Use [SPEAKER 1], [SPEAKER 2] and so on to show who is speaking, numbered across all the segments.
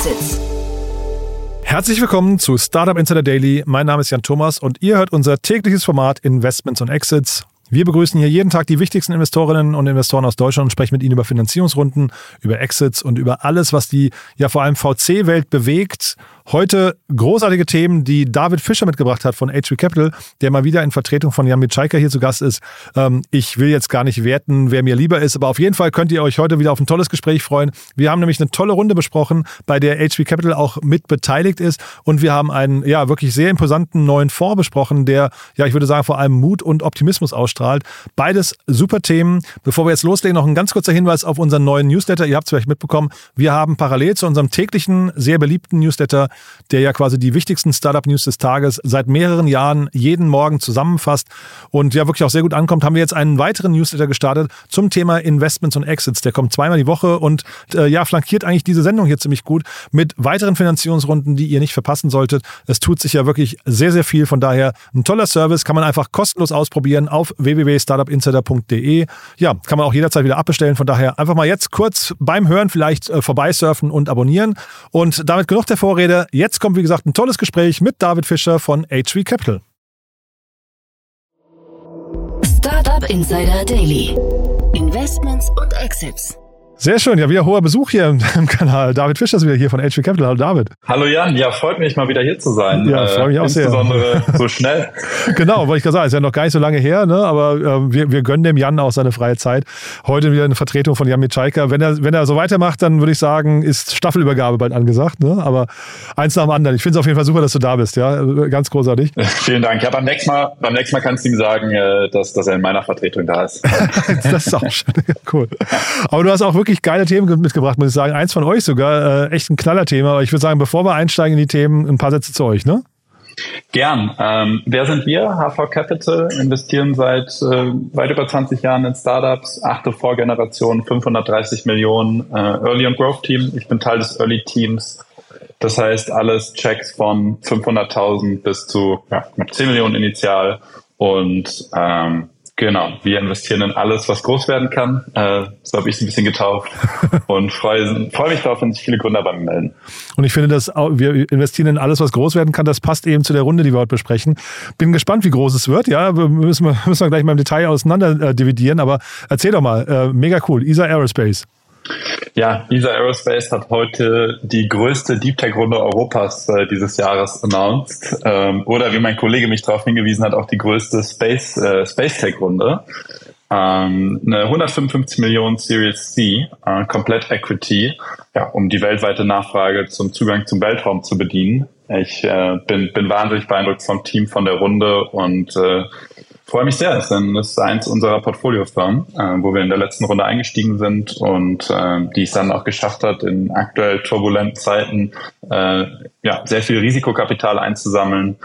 [SPEAKER 1] Exits.
[SPEAKER 2] Herzlich willkommen zu Startup Insider Daily. Mein Name ist Jan Thomas und ihr hört unser tägliches Format Investments und Exits. Wir begrüßen hier jeden Tag die wichtigsten Investorinnen und Investoren aus Deutschland und sprechen mit ihnen über Finanzierungsrunden, über Exits und über alles, was die ja vor allem VC-Welt bewegt Heute großartige Themen, die David Fischer mitgebracht hat von HV Capital, der mal wieder in Vertretung von Jan Mitschaiker hier zu Gast ist. Ähm, ich will jetzt gar nicht werten, wer mir lieber ist, aber auf jeden Fall könnt ihr euch heute wieder auf ein tolles Gespräch freuen. Wir haben nämlich eine tolle Runde besprochen, bei der HV Capital auch mit beteiligt ist und wir haben einen ja wirklich sehr imposanten neuen Fonds besprochen, der ja ich würde sagen vor allem Mut und Optimismus ausstrahlt. Beides super Themen. Bevor wir jetzt loslegen, noch ein ganz kurzer Hinweis auf unseren neuen Newsletter. Ihr habt es vielleicht mitbekommen. Wir haben parallel zu unserem täglichen sehr beliebten Newsletter der ja quasi die wichtigsten Startup-News des Tages seit mehreren Jahren jeden Morgen zusammenfasst und ja wirklich auch sehr gut ankommt, haben wir jetzt einen weiteren Newsletter gestartet zum Thema Investments und Exits. Der kommt zweimal die Woche und äh, ja, flankiert eigentlich diese Sendung hier ziemlich gut mit weiteren Finanzierungsrunden, die ihr nicht verpassen solltet. Es tut sich ja wirklich sehr, sehr viel. Von daher ein toller Service, kann man einfach kostenlos ausprobieren auf www.startupinsider.de. Ja, kann man auch jederzeit wieder abbestellen. Von daher einfach mal jetzt kurz beim Hören vielleicht äh, vorbeisurfen und abonnieren. Und damit genug der Vorrede. Jetzt kommt, wie gesagt, ein tolles Gespräch mit David Fischer von HV Capital.
[SPEAKER 1] Startup Insider Daily. Investments und Exits.
[SPEAKER 2] Sehr schön, ja, wieder hoher Besuch hier im, Kanal. David Fischer ist wieder hier von HV Capital. Hallo David.
[SPEAKER 3] Hallo Jan, ja, freut mich mal wieder hier zu sein.
[SPEAKER 2] Ja, freue mich äh, auch
[SPEAKER 3] insbesondere sehr. Insbesondere so schnell.
[SPEAKER 2] genau, wollte ich gerade sagen, ist ja noch gar nicht so lange her, ne? aber äh, wir, wir gönnen dem Jan auch seine freie Zeit. Heute wieder eine Vertretung von Jan Mitschaiker. Wenn er, wenn er so weitermacht, dann würde ich sagen, ist Staffelübergabe bald angesagt. Ne? Aber eins nach dem anderen. Ich finde es auf jeden Fall super, dass du da bist. Ja, Ganz großartig.
[SPEAKER 3] Vielen Dank. Ja, beim nächsten Mal, beim nächsten Mal kannst du ihm sagen, äh, dass, dass er in meiner Vertretung da ist.
[SPEAKER 2] das ist auch schön. Cool. Aber du hast auch wirklich geile Themen mitgebracht, muss ich sagen. Eins von euch sogar, äh, echt ein Knallerthema. Aber ich würde sagen, bevor wir einsteigen in die Themen, ein paar Sätze zu euch, ne?
[SPEAKER 3] Gern. Ähm, wer sind wir? HV Capital investieren seit äh, weit über 20 Jahren in Startups, achte Vorgeneration, 530 Millionen äh, Early und Growth Team. Ich bin Teil des Early Teams. Das heißt, alles Checks von 500.000 bis zu ja, 10 Millionen initial und ähm, Genau, wir investieren in alles, was groß werden kann. Äh, so habe ich es ein bisschen getauft und freue, freue mich darauf, wenn sich viele Gründer bei mir melden.
[SPEAKER 2] Und ich finde, dass wir investieren in alles, was groß werden kann. Das passt eben zu der Runde, die wir heute besprechen. Bin gespannt, wie groß es wird. Ja, müssen wir, müssen wir gleich mal im Detail auseinander äh, dividieren. Aber erzähl doch mal, äh, mega cool. ESA Aerospace.
[SPEAKER 3] Ja, ESA Aerospace hat heute die größte Deep Tech Runde Europas äh, dieses Jahres announced. Ähm, oder wie mein Kollege mich darauf hingewiesen hat, auch die größte Space, äh, Space Tech Runde. Ähm, eine 155 Millionen Series C, äh, komplett Equity, ja, um die weltweite Nachfrage zum Zugang zum Weltraum zu bedienen. Ich äh, bin, bin wahnsinnig beeindruckt vom Team, von der Runde und äh, freue mich sehr. Das ist eins unserer Portfoliofirmen, äh, wo wir in der letzten Runde eingestiegen sind und äh, die es dann auch geschafft hat, in aktuell turbulenten Zeiten äh, ja, sehr viel Risikokapital einzusammeln.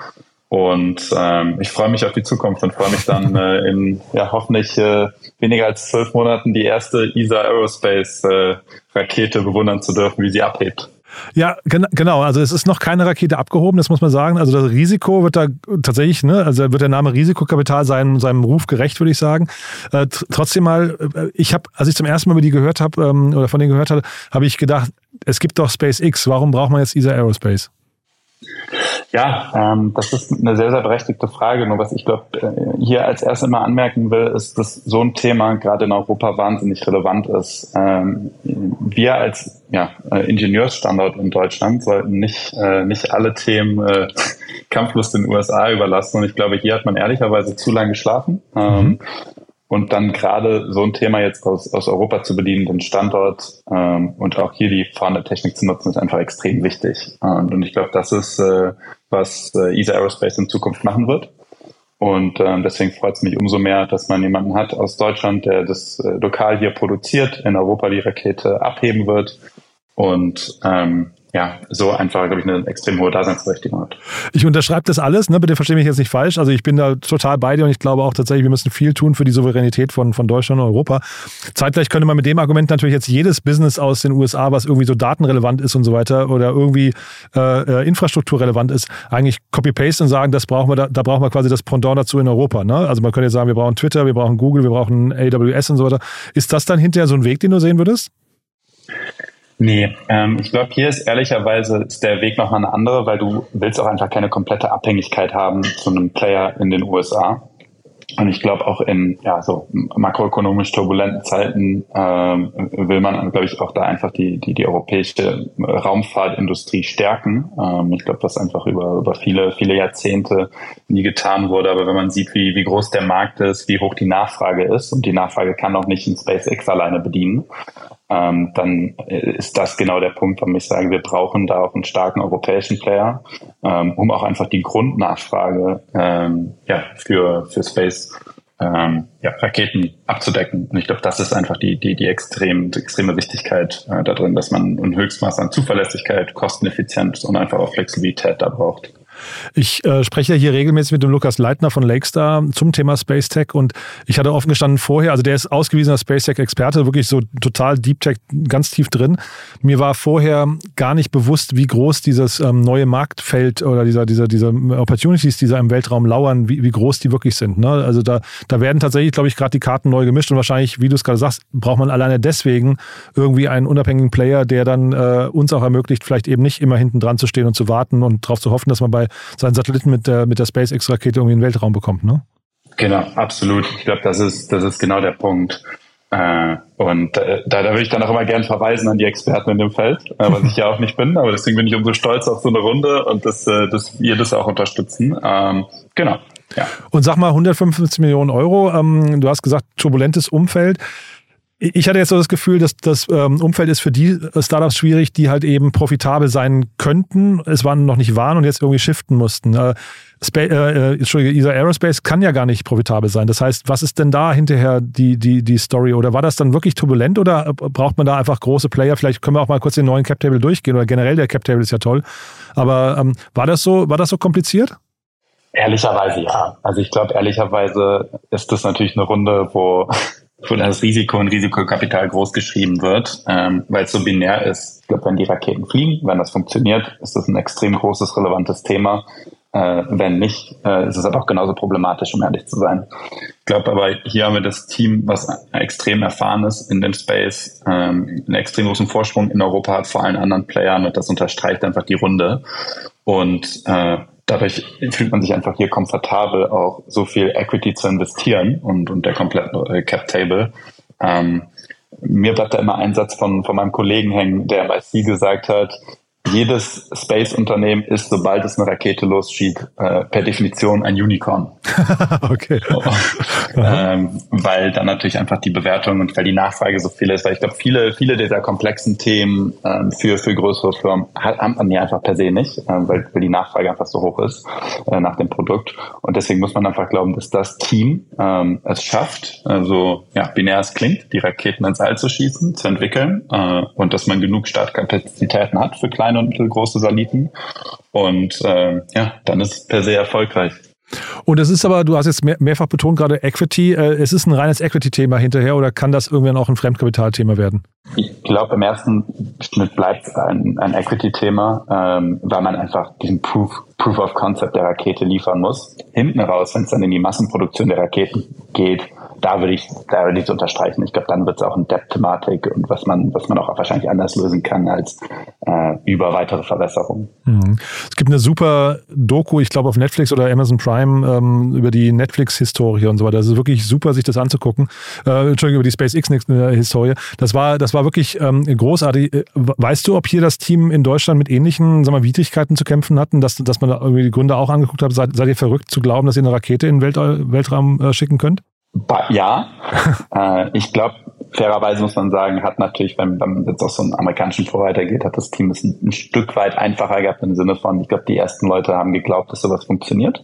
[SPEAKER 3] Und ähm, ich freue mich auf die Zukunft und freue mich dann äh, in ja, hoffentlich äh, weniger als zwölf Monaten die erste ESA Aerospace äh, Rakete bewundern zu dürfen, wie sie abhebt.
[SPEAKER 2] Ja, gen genau. Also es ist noch keine Rakete abgehoben, das muss man sagen. Also das Risiko wird da tatsächlich, ne, also wird der Name Risikokapital seinem, seinem Ruf gerecht, würde ich sagen. Äh, trotzdem mal, äh, ich habe, als ich zum ersten Mal über die gehört habe ähm, oder von denen gehört habe, habe ich gedacht, es gibt doch SpaceX. Warum braucht man jetzt ESA Aerospace?
[SPEAKER 3] Ja, ähm, das ist eine sehr, sehr berechtigte Frage. Nur was ich glaube, äh, hier als erstes immer anmerken will, ist, dass so ein Thema gerade in Europa wahnsinnig relevant ist. Ähm, wir als ja, äh, Ingenieursstandort in Deutschland sollten nicht, äh, nicht alle Themen äh, kampflos den USA überlassen. Und ich glaube, hier hat man ehrlicherweise zu lange geschlafen. Ähm, mhm. Und dann gerade so ein Thema jetzt aus, aus Europa zu bedienen, den Standort ähm, und auch hier die vorhandene Technik zu nutzen, ist einfach extrem wichtig. Und, und ich glaube, das ist, äh, was äh, ESA Aerospace in Zukunft machen wird. Und ähm, deswegen freut es mich umso mehr, dass man jemanden hat aus Deutschland, der das äh, lokal hier produziert, in Europa die Rakete abheben wird und ähm, ja, so einfach, glaube ich, eine extrem hohe Daseinsberechtigung hat.
[SPEAKER 2] Ich unterschreibe das alles, ne? bitte verstehe mich jetzt nicht falsch. Also ich bin da total bei dir und ich glaube auch tatsächlich, wir müssen viel tun für die Souveränität von, von Deutschland und Europa. Zeitgleich könnte man mit dem Argument natürlich jetzt jedes Business aus den USA, was irgendwie so datenrelevant ist und so weiter oder irgendwie äh, äh infrastrukturrelevant ist, eigentlich copy-paste und sagen, das brauchen wir, da, da brauchen wir quasi das Pendant dazu in Europa. Ne? Also man könnte jetzt sagen, wir brauchen Twitter, wir brauchen Google, wir brauchen AWS und so weiter. Ist das dann hinterher so ein Weg, den du sehen würdest?
[SPEAKER 3] Nee, ähm, ich glaube, hier ist ehrlicherweise ist der Weg nochmal eine andere, weil du willst auch einfach keine komplette Abhängigkeit haben zu einem Player in den USA. Und ich glaube auch in ja so makroökonomisch turbulenten Zeiten ähm, will man, glaube ich, auch da einfach die die die europäische Raumfahrtindustrie stärken. Ähm, ich glaube, was einfach über über viele viele Jahrzehnte nie getan wurde. Aber wenn man sieht, wie wie groß der Markt ist, wie hoch die Nachfrage ist und die Nachfrage kann auch nicht in SpaceX alleine bedienen, ähm, dann ist das genau der Punkt, warum ich sage, wir brauchen da auch einen starken europäischen Player, ähm, um auch einfach die Grundnachfrage ähm, ja, für, für Space ähm, ja, Raketen abzudecken. Und ich glaube, das ist einfach die, die, die extrem, die extreme Wichtigkeit äh, da drin, dass man ein Höchstmaß an Zuverlässigkeit, Kosteneffizienz und einfach auch Flexibilität da braucht.
[SPEAKER 2] Ich äh, spreche ja hier regelmäßig mit dem Lukas Leitner von Lakestar zum Thema Space Tech und ich hatte offen gestanden vorher, also der ist ausgewiesener Space Tech-Experte, wirklich so total Deep Tech, ganz tief drin. Mir war vorher gar nicht bewusst, wie groß dieses ähm, neue Marktfeld oder dieser, dieser, dieser Opportunities, die da im Weltraum lauern, wie, wie groß die wirklich sind. Ne? Also da, da werden tatsächlich, glaube ich, gerade die Karten neu gemischt und wahrscheinlich, wie du es gerade sagst, braucht man alleine deswegen irgendwie einen unabhängigen Player, der dann äh, uns auch ermöglicht, vielleicht eben nicht immer hinten dran zu stehen und zu warten und darauf zu hoffen, dass man bei seinen Satelliten mit der, mit der SpaceX-Rakete irgendwie in den Weltraum bekommt, ne?
[SPEAKER 3] Genau, absolut. Ich glaube, das ist, das ist genau der Punkt. Äh, und äh, da, da würde ich dann auch immer gern verweisen an die Experten in dem Feld, äh, was ich ja auch nicht bin, aber deswegen bin ich umso stolz auf so eine Runde und dass, äh, dass wir das auch unterstützen. Ähm, genau. Ja.
[SPEAKER 2] Und sag mal, 155 Millionen Euro, ähm, du hast gesagt, turbulentes Umfeld ich hatte jetzt so das Gefühl, dass das ähm, Umfeld ist für die Startups schwierig, die halt eben profitabel sein könnten, es waren noch nicht waren und jetzt irgendwie shiften mussten. Äh, Spa äh, äh Entschuldige, ESA Aerospace kann ja gar nicht profitabel sein. Das heißt, was ist denn da hinterher die, die, die Story? Oder war das dann wirklich turbulent oder braucht man da einfach große Player? Vielleicht können wir auch mal kurz den neuen Cap Table durchgehen oder generell der Cap Table ist ja toll. Aber ähm, war das so, war das so kompliziert?
[SPEAKER 3] Ehrlicherweise ja. Also ich glaube, ehrlicherweise ist das natürlich eine Runde, wo wo das Risiko und Risikokapital groß geschrieben wird, ähm, weil es so binär ist. Ich glaube, wenn die Raketen fliegen, wenn das funktioniert, ist das ein extrem großes, relevantes Thema. Äh, wenn nicht, äh, ist es aber auch genauso problematisch, um ehrlich zu sein. Ich glaube aber, hier haben wir das Team, was extrem erfahren ist in dem Space, ähm, einen extrem großen Vorsprung in Europa hat vor allen anderen Playern und das unterstreicht einfach die Runde. Und äh, dadurch fühlt man sich einfach hier komfortabel, auch so viel Equity zu investieren und, und der komplette äh, Cap Table. Ähm, mir bleibt da immer ein Satz von, von meinem Kollegen hängen, der bei Sie gesagt hat, jedes Space-Unternehmen ist, sobald es eine Rakete losschiebt, äh, per Definition ein Unicorn.
[SPEAKER 2] okay.
[SPEAKER 3] ähm, weil dann natürlich einfach die Bewertung und weil die Nachfrage so viel ist. Weil ich glaube, viele, viele dieser komplexen Themen ähm, für, für größere Firmen haben man ja einfach per se nicht, äh, weil, weil die Nachfrage einfach so hoch ist äh, nach dem Produkt. Und deswegen muss man einfach glauben, dass das Team ähm, es schafft, also ja, binär es klingt, die Raketen ins All zu schießen, zu entwickeln äh, und dass man genug Startkapazitäten hat für kleine kleine und mittelgroße Saliten. Und äh, ja, dann ist es per se erfolgreich.
[SPEAKER 2] Und es ist aber, du hast jetzt mehr, mehrfach betont gerade Equity, äh, es ist ein reines Equity-Thema hinterher oder kann das irgendwann auch ein Fremdkapitalthema werden?
[SPEAKER 3] Ich glaube, im ersten Schnitt bleibt es ein, ein Equity-Thema, ähm, weil man einfach diesen Proof, Proof of Concept der Rakete liefern muss. Hinten raus, wenn es dann in die Massenproduktion der Raketen geht, da würde ich, da würde ich unterstreichen. Ich glaube, dann wird es auch eine Debt-Thematik und was man, was man auch wahrscheinlich anders lösen kann als äh, über weitere Verbesserungen.
[SPEAKER 2] Mhm. Es gibt eine super Doku, ich glaube auf Netflix oder Amazon Prime ähm, über die Netflix-Historie und so weiter. Das ist wirklich super, sich das anzugucken. Äh, Entschuldigung, über die SpaceX-Historie. Das war, das war wirklich ähm, großartig. Äh, weißt du, ob hier das Team in Deutschland mit ähnlichen sag mal, Widrigkeiten zu kämpfen hatten, dass, dass man irgendwie die Gründe auch angeguckt hat? Seid, seid ihr verrückt zu glauben, dass ihr eine Rakete in den Welt, Weltraum äh, schicken könnt?
[SPEAKER 3] Ja, äh, ich glaube, fairerweise muss man sagen, hat natürlich, wenn, wenn man jetzt auf so einen amerikanischen Provider geht, hat das Team es ein, ein, Stück weit einfacher gehabt im Sinne von, ich glaube, die ersten Leute haben geglaubt, dass sowas funktioniert.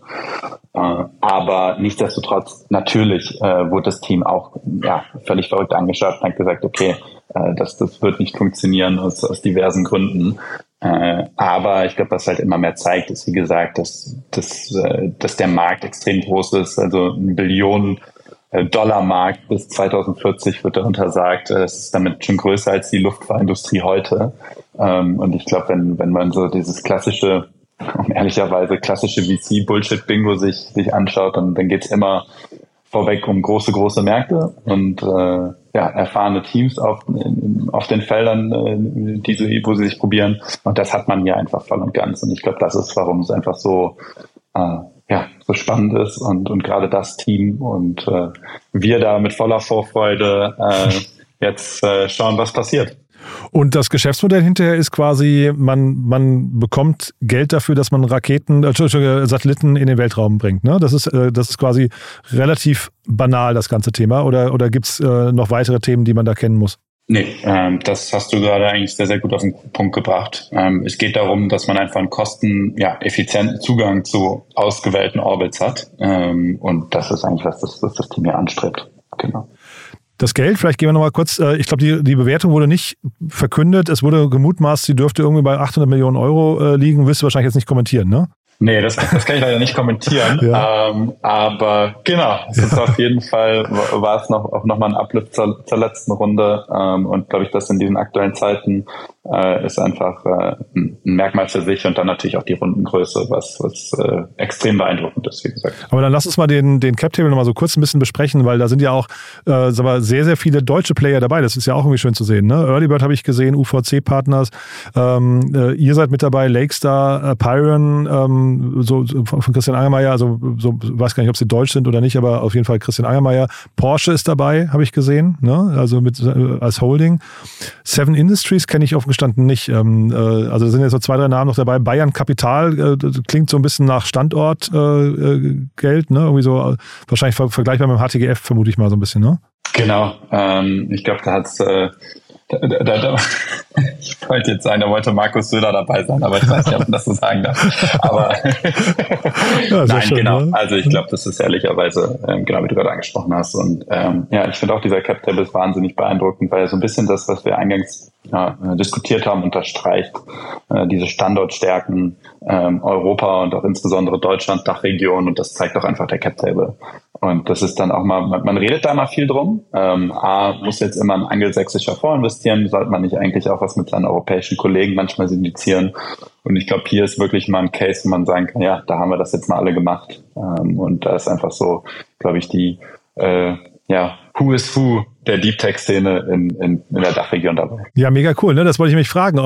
[SPEAKER 3] Äh, aber nichtsdestotrotz, natürlich äh, wurde das Team auch ja, völlig verrückt angeschaut und hat gesagt, okay, äh, das, das wird nicht funktionieren aus, aus diversen Gründen. Äh, aber ich glaube, was halt immer mehr zeigt, ist, wie gesagt, dass, dass, äh, dass der Markt extrem groß ist. Also Billionen Dollarmarkt bis 2040 wird darunter sagt, äh, es ist damit schon größer als die Luftfahrtindustrie heute. Ähm, und ich glaube, wenn, wenn man so dieses klassische, ehrlicherweise klassische VC-Bullshit-Bingo sich, sich anschaut, dann, dann geht's immer vorweg um große, große Märkte. Und äh, ja, erfahrene Teams auf, in, auf den Feldern, äh, die sie, wo sie sich probieren. Und das hat man hier einfach voll und ganz. Und ich glaube, das ist, warum es einfach so, äh, ja, so spannend ist und, und gerade das Team und äh, wir da mit voller Vorfreude äh, jetzt äh, schauen, was passiert.
[SPEAKER 2] Und das Geschäftsmodell hinterher ist quasi, man, man bekommt Geld dafür, dass man Raketen, äh, Satelliten in den Weltraum bringt. Ne? Das, ist, äh, das ist quasi relativ banal, das ganze Thema. Oder, oder gibt es äh, noch weitere Themen, die man da kennen muss?
[SPEAKER 3] Nee, ähm, das hast du gerade eigentlich sehr, sehr gut auf den Punkt gebracht. Ähm, es geht darum, dass man einfach einen kosten, ja, effizienten Zugang zu ausgewählten Orbits hat. Ähm, und das ist eigentlich, was das, was das Team hier anstrebt. Genau.
[SPEAKER 2] Das Geld, vielleicht gehen wir nochmal kurz, äh, ich glaube, die, die Bewertung wurde nicht verkündet. Es wurde gemutmaßt, sie dürfte irgendwie bei 800 Millionen Euro äh, liegen. Wirst du wahrscheinlich jetzt nicht kommentieren, ne?
[SPEAKER 3] Nee, das, das kann ich leider nicht kommentieren. ja. ähm, aber genau, es ist auf jeden Fall, war es noch, auch nochmal ein Uplift zur, zur letzten Runde. Ähm, und glaube ich, dass in diesen aktuellen Zeiten äh, ist einfach äh, ein Merkmal für sich und dann natürlich auch die Rundengröße, was, was äh, extrem beeindruckend ist, wie gesagt.
[SPEAKER 2] Aber dann lass uns mal den, den Cap-Table nochmal so kurz ein bisschen besprechen, weil da sind ja auch äh, sag mal, sehr, sehr viele deutsche Player dabei. Das ist ja auch irgendwie schön zu sehen. Ne? Early Bird habe ich gesehen, UVC-Partners. Ähm, äh, ihr seid mit dabei, Lakestar, äh, Pyron, ähm, so, so von Christian Angermeier, also so weiß gar nicht, ob sie deutsch sind oder nicht, aber auf jeden Fall Christian Angermeier. Porsche ist dabei, habe ich gesehen, ne? also mit äh, als Holding. Seven Industries kenne ich auf gestanden nicht. Ähm, äh, also da sind jetzt so zwei, drei Namen noch dabei. Bayern Kapital äh, klingt so ein bisschen nach Standortgeld, äh, ne? Irgendwie so wahrscheinlich ver vergleichbar mit dem HTGF, vermute ich mal so ein bisschen, ne?
[SPEAKER 3] Genau. Ähm, ich glaube, da hat es da, da, da, ich wollte jetzt sagen, da wollte Markus Söder dabei sein, aber ich weiß nicht, ob man das so sagen darf. Aber ja, nein, schön, genau. Ne? Also ich glaube, das ist ehrlicherweise, ähm, genau wie du gerade angesprochen hast. Und ähm, ja, ich finde auch dieser Cap Table ist wahnsinnig beeindruckend, weil er so ein bisschen das, was wir eingangs ja, äh, diskutiert haben, unterstreicht. Äh, diese Standortstärken ähm, Europa und auch insbesondere Deutschland, Dachregion und das zeigt auch einfach der Cap Table. Und das ist dann auch mal, man, redet da mal viel drum. Ähm, A, muss jetzt immer ein angelsächsischer Fonds investieren, sollte man nicht eigentlich auch was mit seinen europäischen Kollegen manchmal syndizieren. Und ich glaube, hier ist wirklich mal ein Case, wo man sagen kann, ja, da haben wir das jetzt mal alle gemacht. Ähm, und da ist einfach so, glaube ich, die äh, ja, Who is Who der Deep Tech-Szene in, in, in der Dachregion dabei.
[SPEAKER 2] Ja, mega cool. Ne? Das wollte ich mich fragen.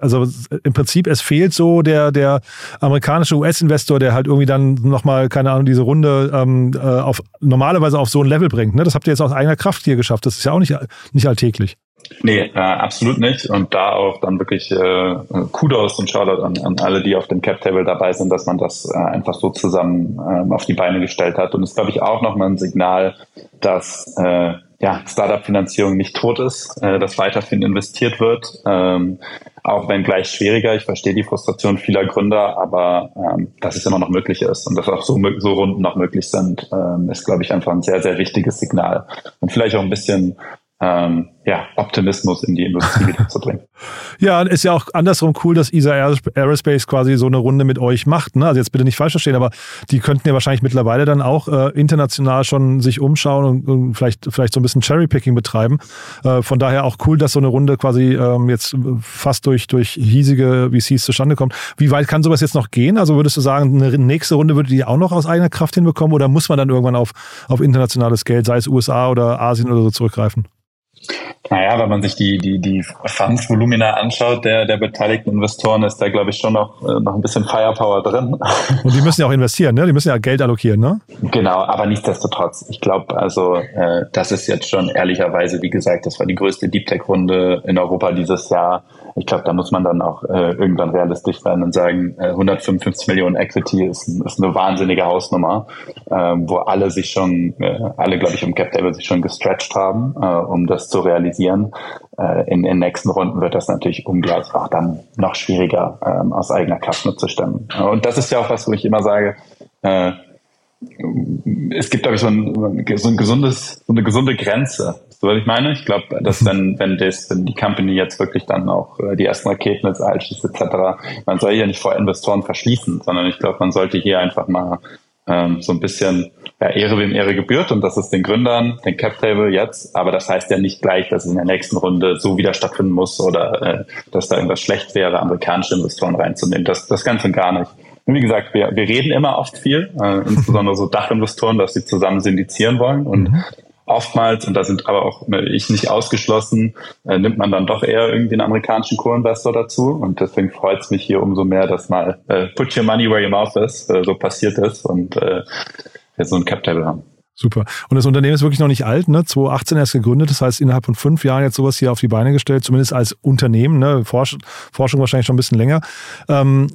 [SPEAKER 2] Also im Prinzip, es fehlt so der, der amerikanische US-Investor, der halt irgendwie dann nochmal, keine Ahnung, diese Runde ähm, äh, auf normalerweise auf so ein Level bringt. Ne? Das habt ihr jetzt aus eigener Kraft hier geschafft. Das ist ja auch nicht, nicht alltäglich.
[SPEAKER 3] Nee, äh, absolut nicht. Und da auch dann wirklich äh, Kudos und Shoutout an, an alle, die auf dem Cap-Table dabei sind, dass man das äh, einfach so zusammen äh, auf die Beine gestellt hat. Und es ist, glaube ich, auch nochmal ein Signal, dass äh, ja, Startup-Finanzierung nicht tot ist, äh, dass weiterhin investiert wird. Ähm, auch wenn gleich schwieriger. Ich verstehe die Frustration vieler Gründer, aber ähm, dass es immer noch möglich ist und dass auch so, so Runden noch möglich sind, ähm, ist, glaube ich, einfach ein sehr, sehr wichtiges Signal. Und vielleicht auch ein bisschen ähm, ja, Optimismus in die Industrie wieder zu bringen.
[SPEAKER 2] Ja, ist ja auch andersrum cool, dass ESA Aerospace quasi so eine Runde mit euch macht. Ne? Also jetzt bitte nicht falsch verstehen, aber die könnten ja wahrscheinlich mittlerweile dann auch äh, international schon sich umschauen und, und, vielleicht, vielleicht so ein bisschen Cherrypicking betreiben. Äh, von daher auch cool, dass so eine Runde quasi ähm, jetzt fast durch, durch hiesige VCs zustande kommt. Wie weit kann sowas jetzt noch gehen? Also würdest du sagen, eine nächste Runde würdet ihr auch noch aus eigener Kraft hinbekommen oder muss man dann irgendwann auf, auf internationales Geld, sei es USA oder Asien oder so zurückgreifen?
[SPEAKER 3] Naja, wenn man sich die, die, die Funds-Volumina anschaut, der, der beteiligten Investoren, ist da, glaube ich, schon noch, äh, noch ein bisschen Firepower drin.
[SPEAKER 2] Und die müssen ja auch investieren, ne? Die müssen ja Geld allokieren, ne?
[SPEAKER 3] Genau, aber nichtsdestotrotz. Ich glaube, also, äh, das ist jetzt schon ehrlicherweise, wie gesagt, das war die größte Deep Tech-Runde in Europa dieses Jahr. Ich glaube, da muss man dann auch äh, irgendwann realistisch sein und sagen, äh, 155 Millionen Equity ist, ist eine wahnsinnige Hausnummer, äh, wo alle sich schon, äh, alle, glaube ich, im Cap sich schon gestretched haben, äh, um das zu realisieren. Äh, in den nächsten Runden wird das natürlich ungleich auch dann noch schwieriger ähm, aus eigener Kraft zu stemmen. Und das ist ja auch was, wo ich immer sage, es gibt, glaube ich, so ein, so ein gesundes, so eine gesunde Grenze. So was ich meine. Ich glaube, dass wenn, wenn das, wenn die Company jetzt wirklich dann auch äh, die ersten Raketen ins All schießt, etc., man soll ja nicht vor Investoren verschließen, sondern ich glaube, man sollte hier einfach mal ähm, so ein bisschen ja, Ehre wem Ehre gebührt und das ist den Gründern, den Cap Table jetzt, aber das heißt ja nicht gleich, dass es in der nächsten Runde so wieder stattfinden muss oder äh, dass da irgendwas schlecht wäre, amerikanische Investoren reinzunehmen. Das, das Ganze gar nicht. Und wie gesagt, wir, wir reden immer oft viel, äh, insbesondere so Dachinvestoren, dass sie zusammen syndizieren wollen und mhm oftmals, und da sind aber auch ne, ich nicht ausgeschlossen, äh, nimmt man dann doch eher irgendwie einen amerikanischen Co-Investor dazu. Und deswegen freut es mich hier umso mehr, dass mal äh, put your money where your mouth is, äh, so passiert ist und äh, wir so ein Cap-Table haben.
[SPEAKER 2] Super. Und das Unternehmen ist wirklich noch nicht alt, ne? 2018 erst gegründet, das heißt innerhalb von fünf Jahren jetzt sowas hier auf die Beine gestellt, zumindest als Unternehmen, ne? Forsch Forschung wahrscheinlich schon ein bisschen länger. Ähm,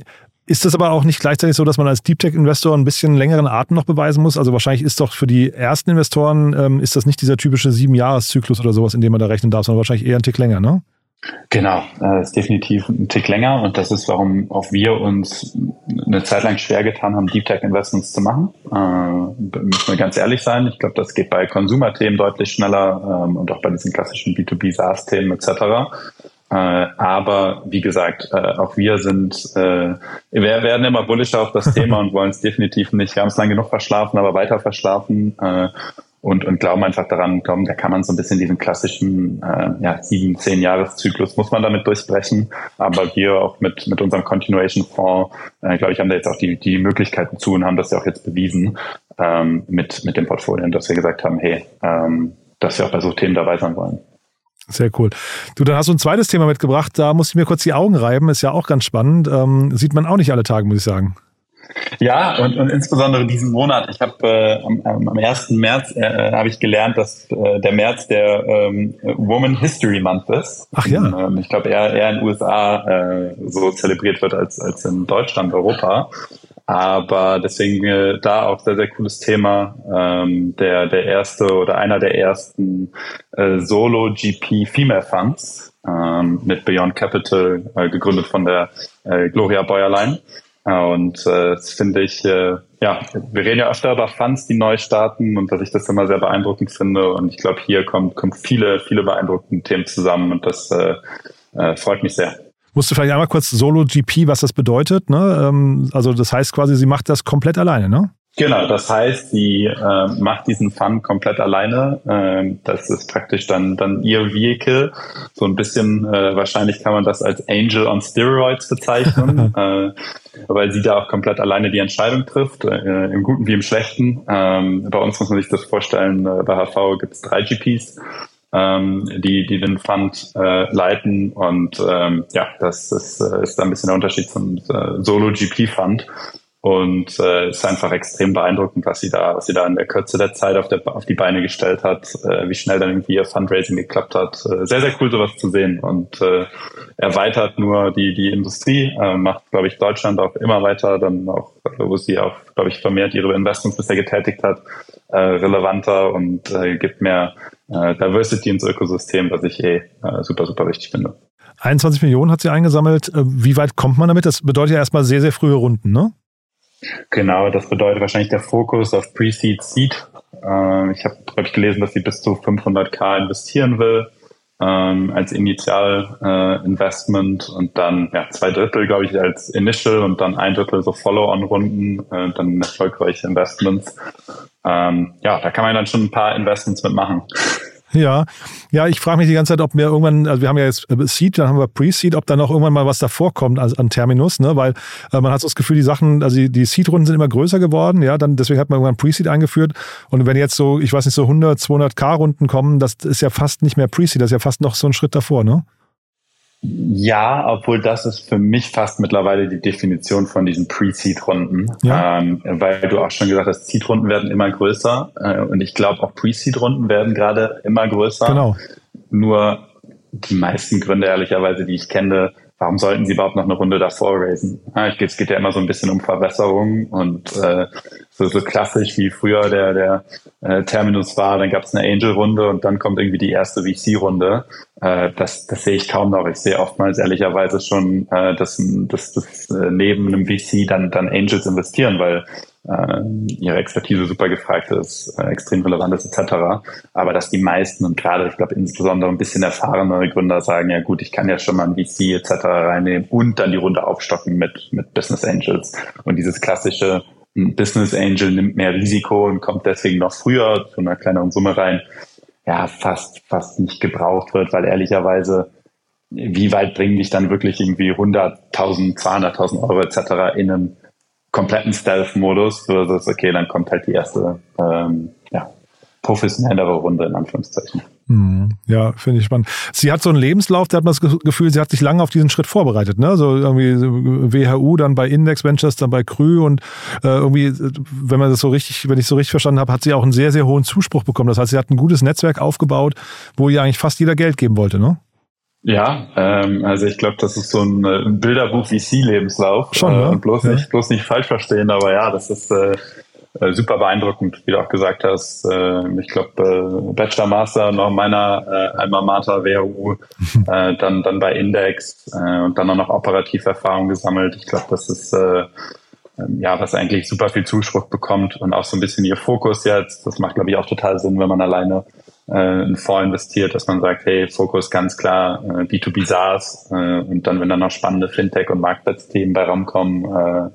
[SPEAKER 2] ist das aber auch nicht gleichzeitig so, dass man als Deep Tech Investor ein bisschen längeren Atem noch beweisen muss? Also wahrscheinlich ist doch für die ersten Investoren ähm, ist das nicht dieser typische sieben Jahreszyklus oder sowas, in dem man da rechnen darf, sondern wahrscheinlich eher ein Tick länger, ne?
[SPEAKER 3] Genau, das äh, ist definitiv ein Tick länger und das ist, warum auch wir uns eine Zeit lang schwer getan haben, Deep Tech Investments zu machen. Äh, müssen wir ganz ehrlich sein. Ich glaube, das geht bei Consumer-Themen deutlich schneller ähm, und auch bei diesen klassischen B2B SaaS-Themen etc. Äh, aber wie gesagt, äh, auch wir sind, äh, wir werden immer bullischer auf das Thema und wollen es definitiv nicht. Wir haben es lang genug verschlafen, aber weiter verschlafen äh, und, und glauben einfach daran, glauben, da kann man so ein bisschen diesen klassischen äh, ja, sieben, zehn Jahreszyklus muss man damit durchbrechen. Aber wir auch mit, mit unserem Continuation Fonds, äh, glaube ich, haben da jetzt auch die, die Möglichkeiten zu und haben das ja auch jetzt bewiesen ähm, mit, mit dem Portfolio, dass wir gesagt haben, hey, ähm, dass wir auch bei so Themen dabei sein wollen.
[SPEAKER 2] Sehr cool. Du, dann hast du ein zweites Thema mitgebracht. Da muss ich mir kurz die Augen reiben. Ist ja auch ganz spannend. Ähm, sieht man auch nicht alle Tage, muss ich sagen.
[SPEAKER 3] Ja, und, und insbesondere diesen Monat. Ich habe äh, am, am 1. März äh, habe ich gelernt, dass äh, der März der ähm, Woman History Month ist.
[SPEAKER 2] Ach ja.
[SPEAKER 3] Und, ähm, ich glaube, eher, eher in den USA äh, so zelebriert wird als, als in Deutschland, Europa. Aber deswegen äh, da auch sehr, sehr cooles Thema. Ähm, der, der erste oder einer der ersten äh, Solo-GP Female Funds ähm, mit Beyond Capital, äh, gegründet von der äh, Gloria Bäuerlein. Und äh, das finde ich, äh, ja, wir reden ja öfter über Funds, die neu starten und dass ich das immer sehr beeindruckend finde. Und ich glaube, hier kommt, kommt viele, viele beeindruckende Themen zusammen und das äh, äh, freut mich sehr.
[SPEAKER 2] Musst du vielleicht einmal kurz Solo GP, was das bedeutet? Ne? Ähm, also das heißt quasi, sie macht das komplett alleine, ne?
[SPEAKER 3] Genau, das heißt, sie äh, macht diesen Fund komplett alleine. Ähm, das ist praktisch dann dann ihr Vehicle. So ein bisschen, äh, wahrscheinlich kann man das als Angel on Steroids bezeichnen, äh, weil sie da auch komplett alleine die Entscheidung trifft, äh, im Guten wie im Schlechten. Ähm, bei uns muss man sich das vorstellen, äh, bei HV gibt es drei GPs ähm, die, die den Fund äh, leiten. Und ähm, ja, das ist, äh, ist ein bisschen der Unterschied zum äh, Solo-GP-Fund. Und äh, ist einfach extrem beeindruckend, was sie da, was sie da in der Kürze der Zeit auf, der, auf die Beine gestellt hat, äh, wie schnell dann irgendwie ihr Fundraising geklappt hat. Äh, sehr, sehr cool, sowas zu sehen. Und äh, erweitert nur die, die Industrie, äh, macht, glaube ich, Deutschland auch immer weiter, dann auch, wo sie auch, glaube ich, vermehrt ihre Investments bisher getätigt hat, äh, relevanter und äh, gibt mehr äh, Diversity ins Ökosystem, was ich eh äh, super, super wichtig finde.
[SPEAKER 2] 21 Millionen hat sie eingesammelt. Äh, wie weit kommt man damit? Das bedeutet ja erstmal sehr, sehr frühe Runden, ne?
[SPEAKER 3] Genau, das bedeutet wahrscheinlich der Fokus auf Pre-Seed Seed. Ich habe, glaube ich, gelesen, dass sie bis zu 500k investieren will ähm, als Initial-Investment äh, und dann ja, zwei Drittel, glaube ich, als Initial und dann ein Drittel so Follow-on-Runden, äh, dann erfolgreiche Investments. Ähm, ja, da kann man dann schon ein paar Investments mitmachen.
[SPEAKER 2] Ja, ja, ich frage mich die ganze Zeit, ob wir irgendwann, also wir haben ja jetzt äh, Seed, dann haben wir Pre-Seed, ob da noch irgendwann mal was davor kommt also an Terminus, ne? Weil äh, man hat so das Gefühl, die Sachen, also die, die Seed-Runden sind immer größer geworden, ja, dann deswegen hat man irgendwann Pre-Seed eingeführt. Und wenn jetzt so, ich weiß nicht, so 100, 200k-Runden kommen, das ist ja fast nicht mehr Pre-Seed, das ist ja fast noch so ein Schritt davor, ne?
[SPEAKER 3] Ja, obwohl das ist für mich fast mittlerweile die Definition von diesen Pre-Seed-Runden, ja. ähm, weil du auch schon gesagt hast, Seed-Runden werden immer größer äh, und ich glaube auch Pre-Seed-Runden werden gerade immer größer.
[SPEAKER 2] Genau.
[SPEAKER 3] Nur die meisten Gründe ehrlicherweise, die ich kenne, warum sollten sie überhaupt noch eine Runde davor raisen? Ja, es geht ja immer so ein bisschen um Verwässerung und äh, so, so klassisch wie früher der, der äh, Terminus war, dann gab es eine Angel-Runde und dann kommt irgendwie die erste VC-Runde. Äh, das, das sehe ich kaum noch. Ich sehe oftmals ehrlicherweise schon, äh, dass, dass, dass äh, neben einem VC dann, dann Angels investieren, weil äh, ihre Expertise super gefragt ist, äh, extrem relevant ist etc. Aber dass die meisten und gerade, ich glaube insbesondere ein bisschen erfahrenere Gründer sagen, ja gut, ich kann ja schon mal ein VC etc. reinnehmen und dann die Runde aufstocken mit, mit Business Angels. Und dieses klassische Business Angel nimmt mehr Risiko und kommt deswegen noch früher zu einer kleineren Summe rein, ja, fast, fast nicht gebraucht wird, weil ehrlicherweise wie weit bringen dich dann wirklich irgendwie 100.000, 200.000 Euro etc. in einem kompletten Stealth-Modus versus, okay, dann kommt halt die erste, ähm, ja, professionellere Runde in Anführungszeichen.
[SPEAKER 2] Hm, ja, finde ich spannend. Sie hat so einen Lebenslauf, da hat man das Gefühl, sie hat sich lange auf diesen Schritt vorbereitet. Ne? So irgendwie WHU, dann bei Index Ventures, dann bei Krü und äh, irgendwie, wenn man das so richtig, wenn ich so richtig verstanden habe, hat sie auch einen sehr, sehr hohen Zuspruch bekommen. Das heißt, sie hat ein gutes Netzwerk aufgebaut, wo ihr eigentlich fast jeder Geld geben wollte, ne?
[SPEAKER 3] Ja, ähm, also ich glaube, das ist so ein, äh, ein Bilderbuch wie Sie-Lebenslauf.
[SPEAKER 2] Schon, ne?
[SPEAKER 3] Äh, bloß, ja. nicht, bloß nicht falsch verstehen, aber ja, das ist äh, äh, super beeindruckend, wie du auch gesagt hast. Äh, ich glaube, äh, Bachelor Master noch meiner äh, Alma Mater WHU, äh, dann, dann bei Index äh, und dann auch noch operative Erfahrung gesammelt. Ich glaube, das ist äh, ähm, ja, was eigentlich super viel Zuspruch bekommt und auch so ein bisschen ihr Fokus jetzt. Das macht, glaube ich, auch total Sinn, wenn man alleine äh, Fonds investiert, dass man sagt, hey, Fokus ganz klar äh, B2B SaaS äh, und dann, wenn dann noch spannende Fintech- und Marktplatzthemen bei kommen, äh,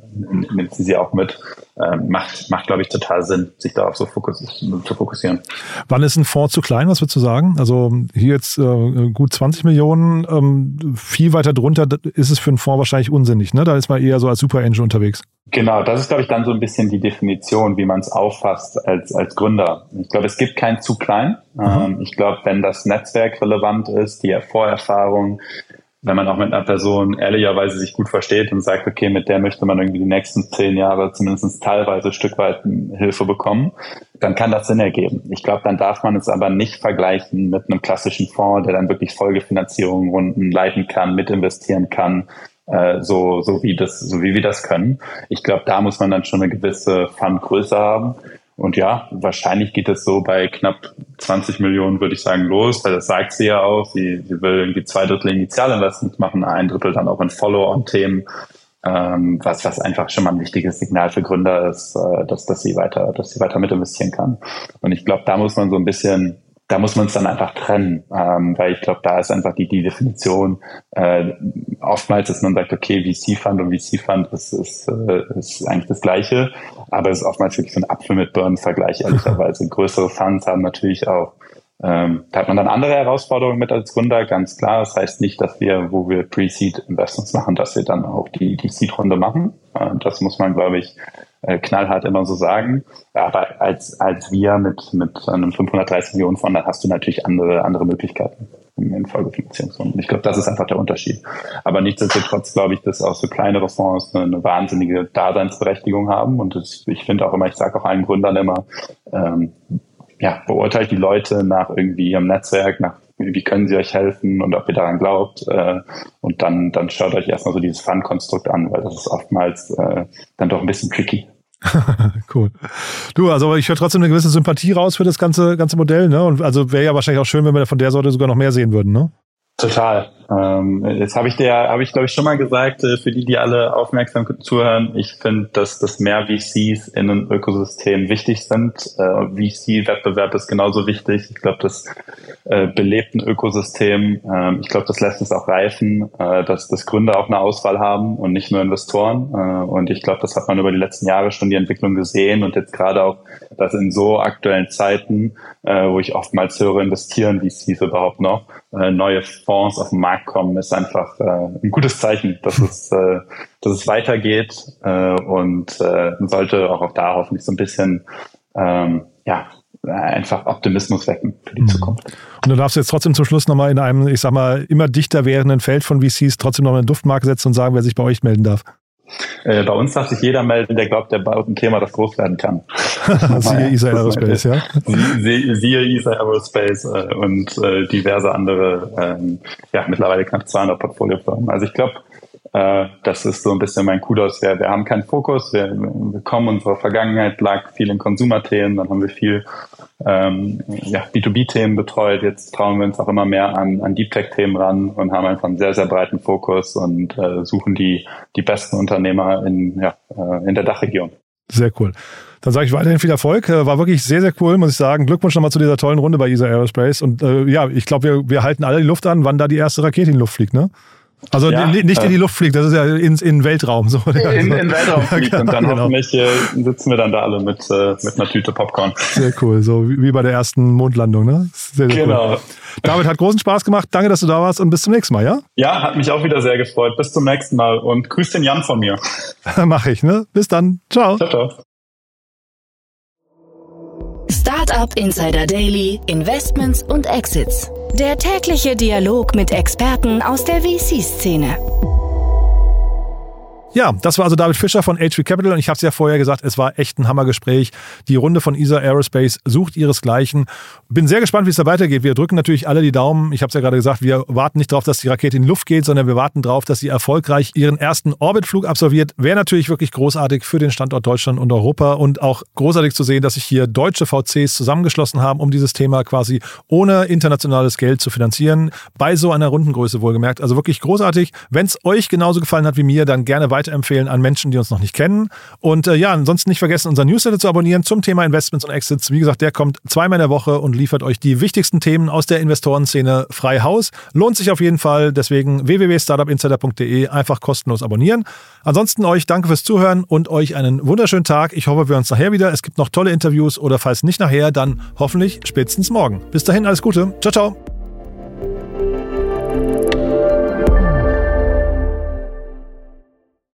[SPEAKER 3] nimmt sie sie auch mit. Äh, macht, macht glaube ich, total Sinn, sich darauf so fokus zu fokussieren.
[SPEAKER 2] Wann ist ein Fonds zu klein, was würdest du sagen? Also hier jetzt äh, gut 20 Millionen, ähm, viel weiter drunter ist es für einen Fonds wahrscheinlich unsinnig. Ne? Da ist man eher so als Super Angel unterwegs.
[SPEAKER 3] Genau, das ist, glaube ich, dann so ein bisschen die Definition, wie man es auffasst als, als Gründer. Ich glaube, es gibt kein zu klein. Mhm. Ähm, ich glaube, wenn das Netzwerk relevant ist, die Vorerfahrung, wenn man auch mit einer Person ehrlicherweise sich gut versteht und sagt, okay, mit der möchte man irgendwie die nächsten zehn Jahre zumindest teilweise ein Stück weit Hilfe bekommen, dann kann das Sinn ergeben. Ich glaube, dann darf man es aber nicht vergleichen mit einem klassischen Fonds, der dann wirklich Folgefinanzierungen runden leiten kann, mitinvestieren kann, äh, so, so wie das, so wie wir das können. Ich glaube, da muss man dann schon eine gewisse Fundgröße haben. Und ja, wahrscheinlich geht es so bei knapp 20 Millionen, würde ich sagen, los, weil das sagt sie ja auch. Sie, sie will irgendwie zwei Drittel Initialinvestments machen, ein Drittel dann auch in Follow-on-Themen, ähm, was, was einfach schon mal ein wichtiges Signal für Gründer ist, äh, dass, dass sie weiter, dass sie weiter mit investieren kann. Und ich glaube, da muss man so ein bisschen da muss man es dann einfach trennen, ähm, weil ich glaube, da ist einfach die, die Definition äh, oftmals, dass man sagt, okay, VC-Fund und VC-Fund ist, ist, äh, ist eigentlich das Gleiche, aber es ist oftmals wirklich so ein Apfel mit Birnen-Vergleich, ehrlicherweise. Größere Funds haben natürlich auch ähm, da hat man dann andere Herausforderungen mit als Gründer, ganz klar. Das heißt nicht, dass wir, wo wir Pre-Seed-Investments machen, dass wir dann auch die, die Seed-Runde machen. Äh, das muss man, glaube ich, äh, knallhart immer so sagen. Aber als, als wir mit, mit einem 530 Millionen Fonds, dann hast du natürlich andere, andere Möglichkeiten in Folgefinanzierungsrunden. Ich glaube, das ist einfach der Unterschied. Aber nichtsdestotrotz glaube ich, dass auch so kleinere Fonds eine, eine wahnsinnige Daseinsberechtigung haben. Und das, ich finde auch immer, ich sage auch allen Gründern immer, ähm, ja, beurteilt die Leute nach irgendwie ihrem Netzwerk, nach wie können sie euch helfen und ob ihr daran glaubt. Äh, und dann, dann schaut euch erstmal so dieses Fun-Konstrukt an, weil das ist oftmals äh, dann doch ein bisschen tricky.
[SPEAKER 2] cool. Du, also ich höre trotzdem eine gewisse Sympathie raus für das ganze, ganze Modell, ne? Und also wäre ja wahrscheinlich auch schön, wenn wir von der Sorte sogar noch mehr sehen würden, ne?
[SPEAKER 3] Total. Ähm, jetzt habe ich dir, habe ich glaube ich schon mal gesagt, äh, für die, die alle aufmerksam zuhören, ich finde, dass, dass mehr VCs in einem Ökosystem wichtig sind. Äh, VC-Wettbewerb ist genauso wichtig. Ich glaube, das äh, belebt ein Ökosystem. Ähm, ich glaube, das lässt es auch reifen, äh, dass, dass Gründer auch eine Auswahl haben und nicht nur Investoren. Äh, und ich glaube, das hat man über die letzten Jahre schon die Entwicklung gesehen und jetzt gerade auch, dass in so aktuellen Zeiten, äh, wo ich oftmals höre, investieren VCs überhaupt noch, äh, neue Fonds auf den Markt kommen, ist einfach äh, ein gutes Zeichen, dass es, äh, dass es weitergeht äh, und äh, sollte auch, da hoffentlich so ein bisschen ähm, ja, einfach Optimismus wecken für die mhm. Zukunft.
[SPEAKER 2] Und du darfst jetzt trotzdem zum Schluss nochmal in einem, ich sag mal, immer dichter werdenden Feld von VCs trotzdem noch eine Duftmarke setzen und sagen, wer sich bei euch melden darf.
[SPEAKER 3] Äh, bei uns darf sich jeder melden, der glaubt, der baut ein Thema, das groß werden kann.
[SPEAKER 2] siehe ISA Aerospace, ja?
[SPEAKER 3] Sie, siehe ISA Aerospace äh, und äh, diverse andere, ähm, ja, mittlerweile knapp 200 Portfoliofirmen. Also ich glaube, äh, das ist so ein bisschen mein Kudos. Wir, wir haben keinen Fokus, wir, wir kommen, unsere Vergangenheit lag viel in Konsumerthemen, dann haben wir viel ähm, ja, B2B-Themen betreut. Jetzt trauen wir uns auch immer mehr an, an Deep Tech-Themen ran und haben einfach einen sehr, sehr breiten Fokus und äh, suchen die, die besten Unternehmer in, ja, äh, in der Dachregion.
[SPEAKER 2] Sehr cool. Dann sage ich weiterhin viel Erfolg. Äh, war wirklich sehr, sehr cool, muss ich sagen. Glückwunsch nochmal zu dieser tollen Runde bei ESA Aerospace. Und äh, ja, ich glaube, wir, wir halten alle die Luft an, wann da die erste Rakete in die Luft fliegt, ne? Also ja, nicht in die Luft fliegt, das ist ja ins, in den Weltraum. So.
[SPEAKER 3] In, in den Weltraum fliegt und dann genau. hoffentlich äh, sitzen wir dann da alle mit, äh, mit einer Tüte Popcorn.
[SPEAKER 2] Sehr cool, so wie bei der ersten Mondlandung. Ne? Sehr, sehr genau. Cool. David, hat großen Spaß gemacht. Danke, dass du da warst und bis zum nächsten Mal, ja?
[SPEAKER 3] Ja, hat mich auch wieder sehr gefreut. Bis zum nächsten Mal und grüß den Jan von mir.
[SPEAKER 2] Mach ich, ne? Bis dann. Ciao. Ciao, ciao.
[SPEAKER 1] Startup Insider Daily, Investments und Exits. Der tägliche Dialog mit Experten aus der VC-Szene.
[SPEAKER 2] Ja, das war also David Fischer von HV Capital und ich habe es ja vorher gesagt, es war echt ein Hammergespräch. Die Runde von ESA Aerospace sucht ihresgleichen. Bin sehr gespannt, wie es da weitergeht. Wir drücken natürlich alle die Daumen. Ich habe es ja gerade gesagt, wir warten nicht darauf, dass die Rakete in die Luft geht, sondern wir warten darauf, dass sie erfolgreich ihren ersten Orbitflug absolviert. Wäre natürlich wirklich großartig für den Standort Deutschland und Europa und auch großartig zu sehen, dass sich hier deutsche VCs zusammengeschlossen haben, um dieses Thema quasi ohne internationales Geld zu finanzieren. Bei so einer Rundengröße wohlgemerkt. Also wirklich großartig. Wenn es euch genauso gefallen hat wie mir, dann gerne weiter weiterempfehlen an Menschen, die uns noch nicht kennen. Und äh, ja, ansonsten nicht vergessen, unseren Newsletter zu abonnieren zum Thema Investments und Exits. Wie gesagt, der kommt zweimal in der Woche und liefert euch die wichtigsten Themen aus der Investorenszene frei Haus. Lohnt sich auf jeden Fall. Deswegen www.startupinsider.de einfach kostenlos abonnieren. Ansonsten euch danke fürs Zuhören und euch einen wunderschönen Tag. Ich hoffe, wir uns nachher wieder. Es gibt noch tolle Interviews oder falls nicht nachher, dann hoffentlich spätestens morgen. Bis dahin alles Gute. Ciao, ciao.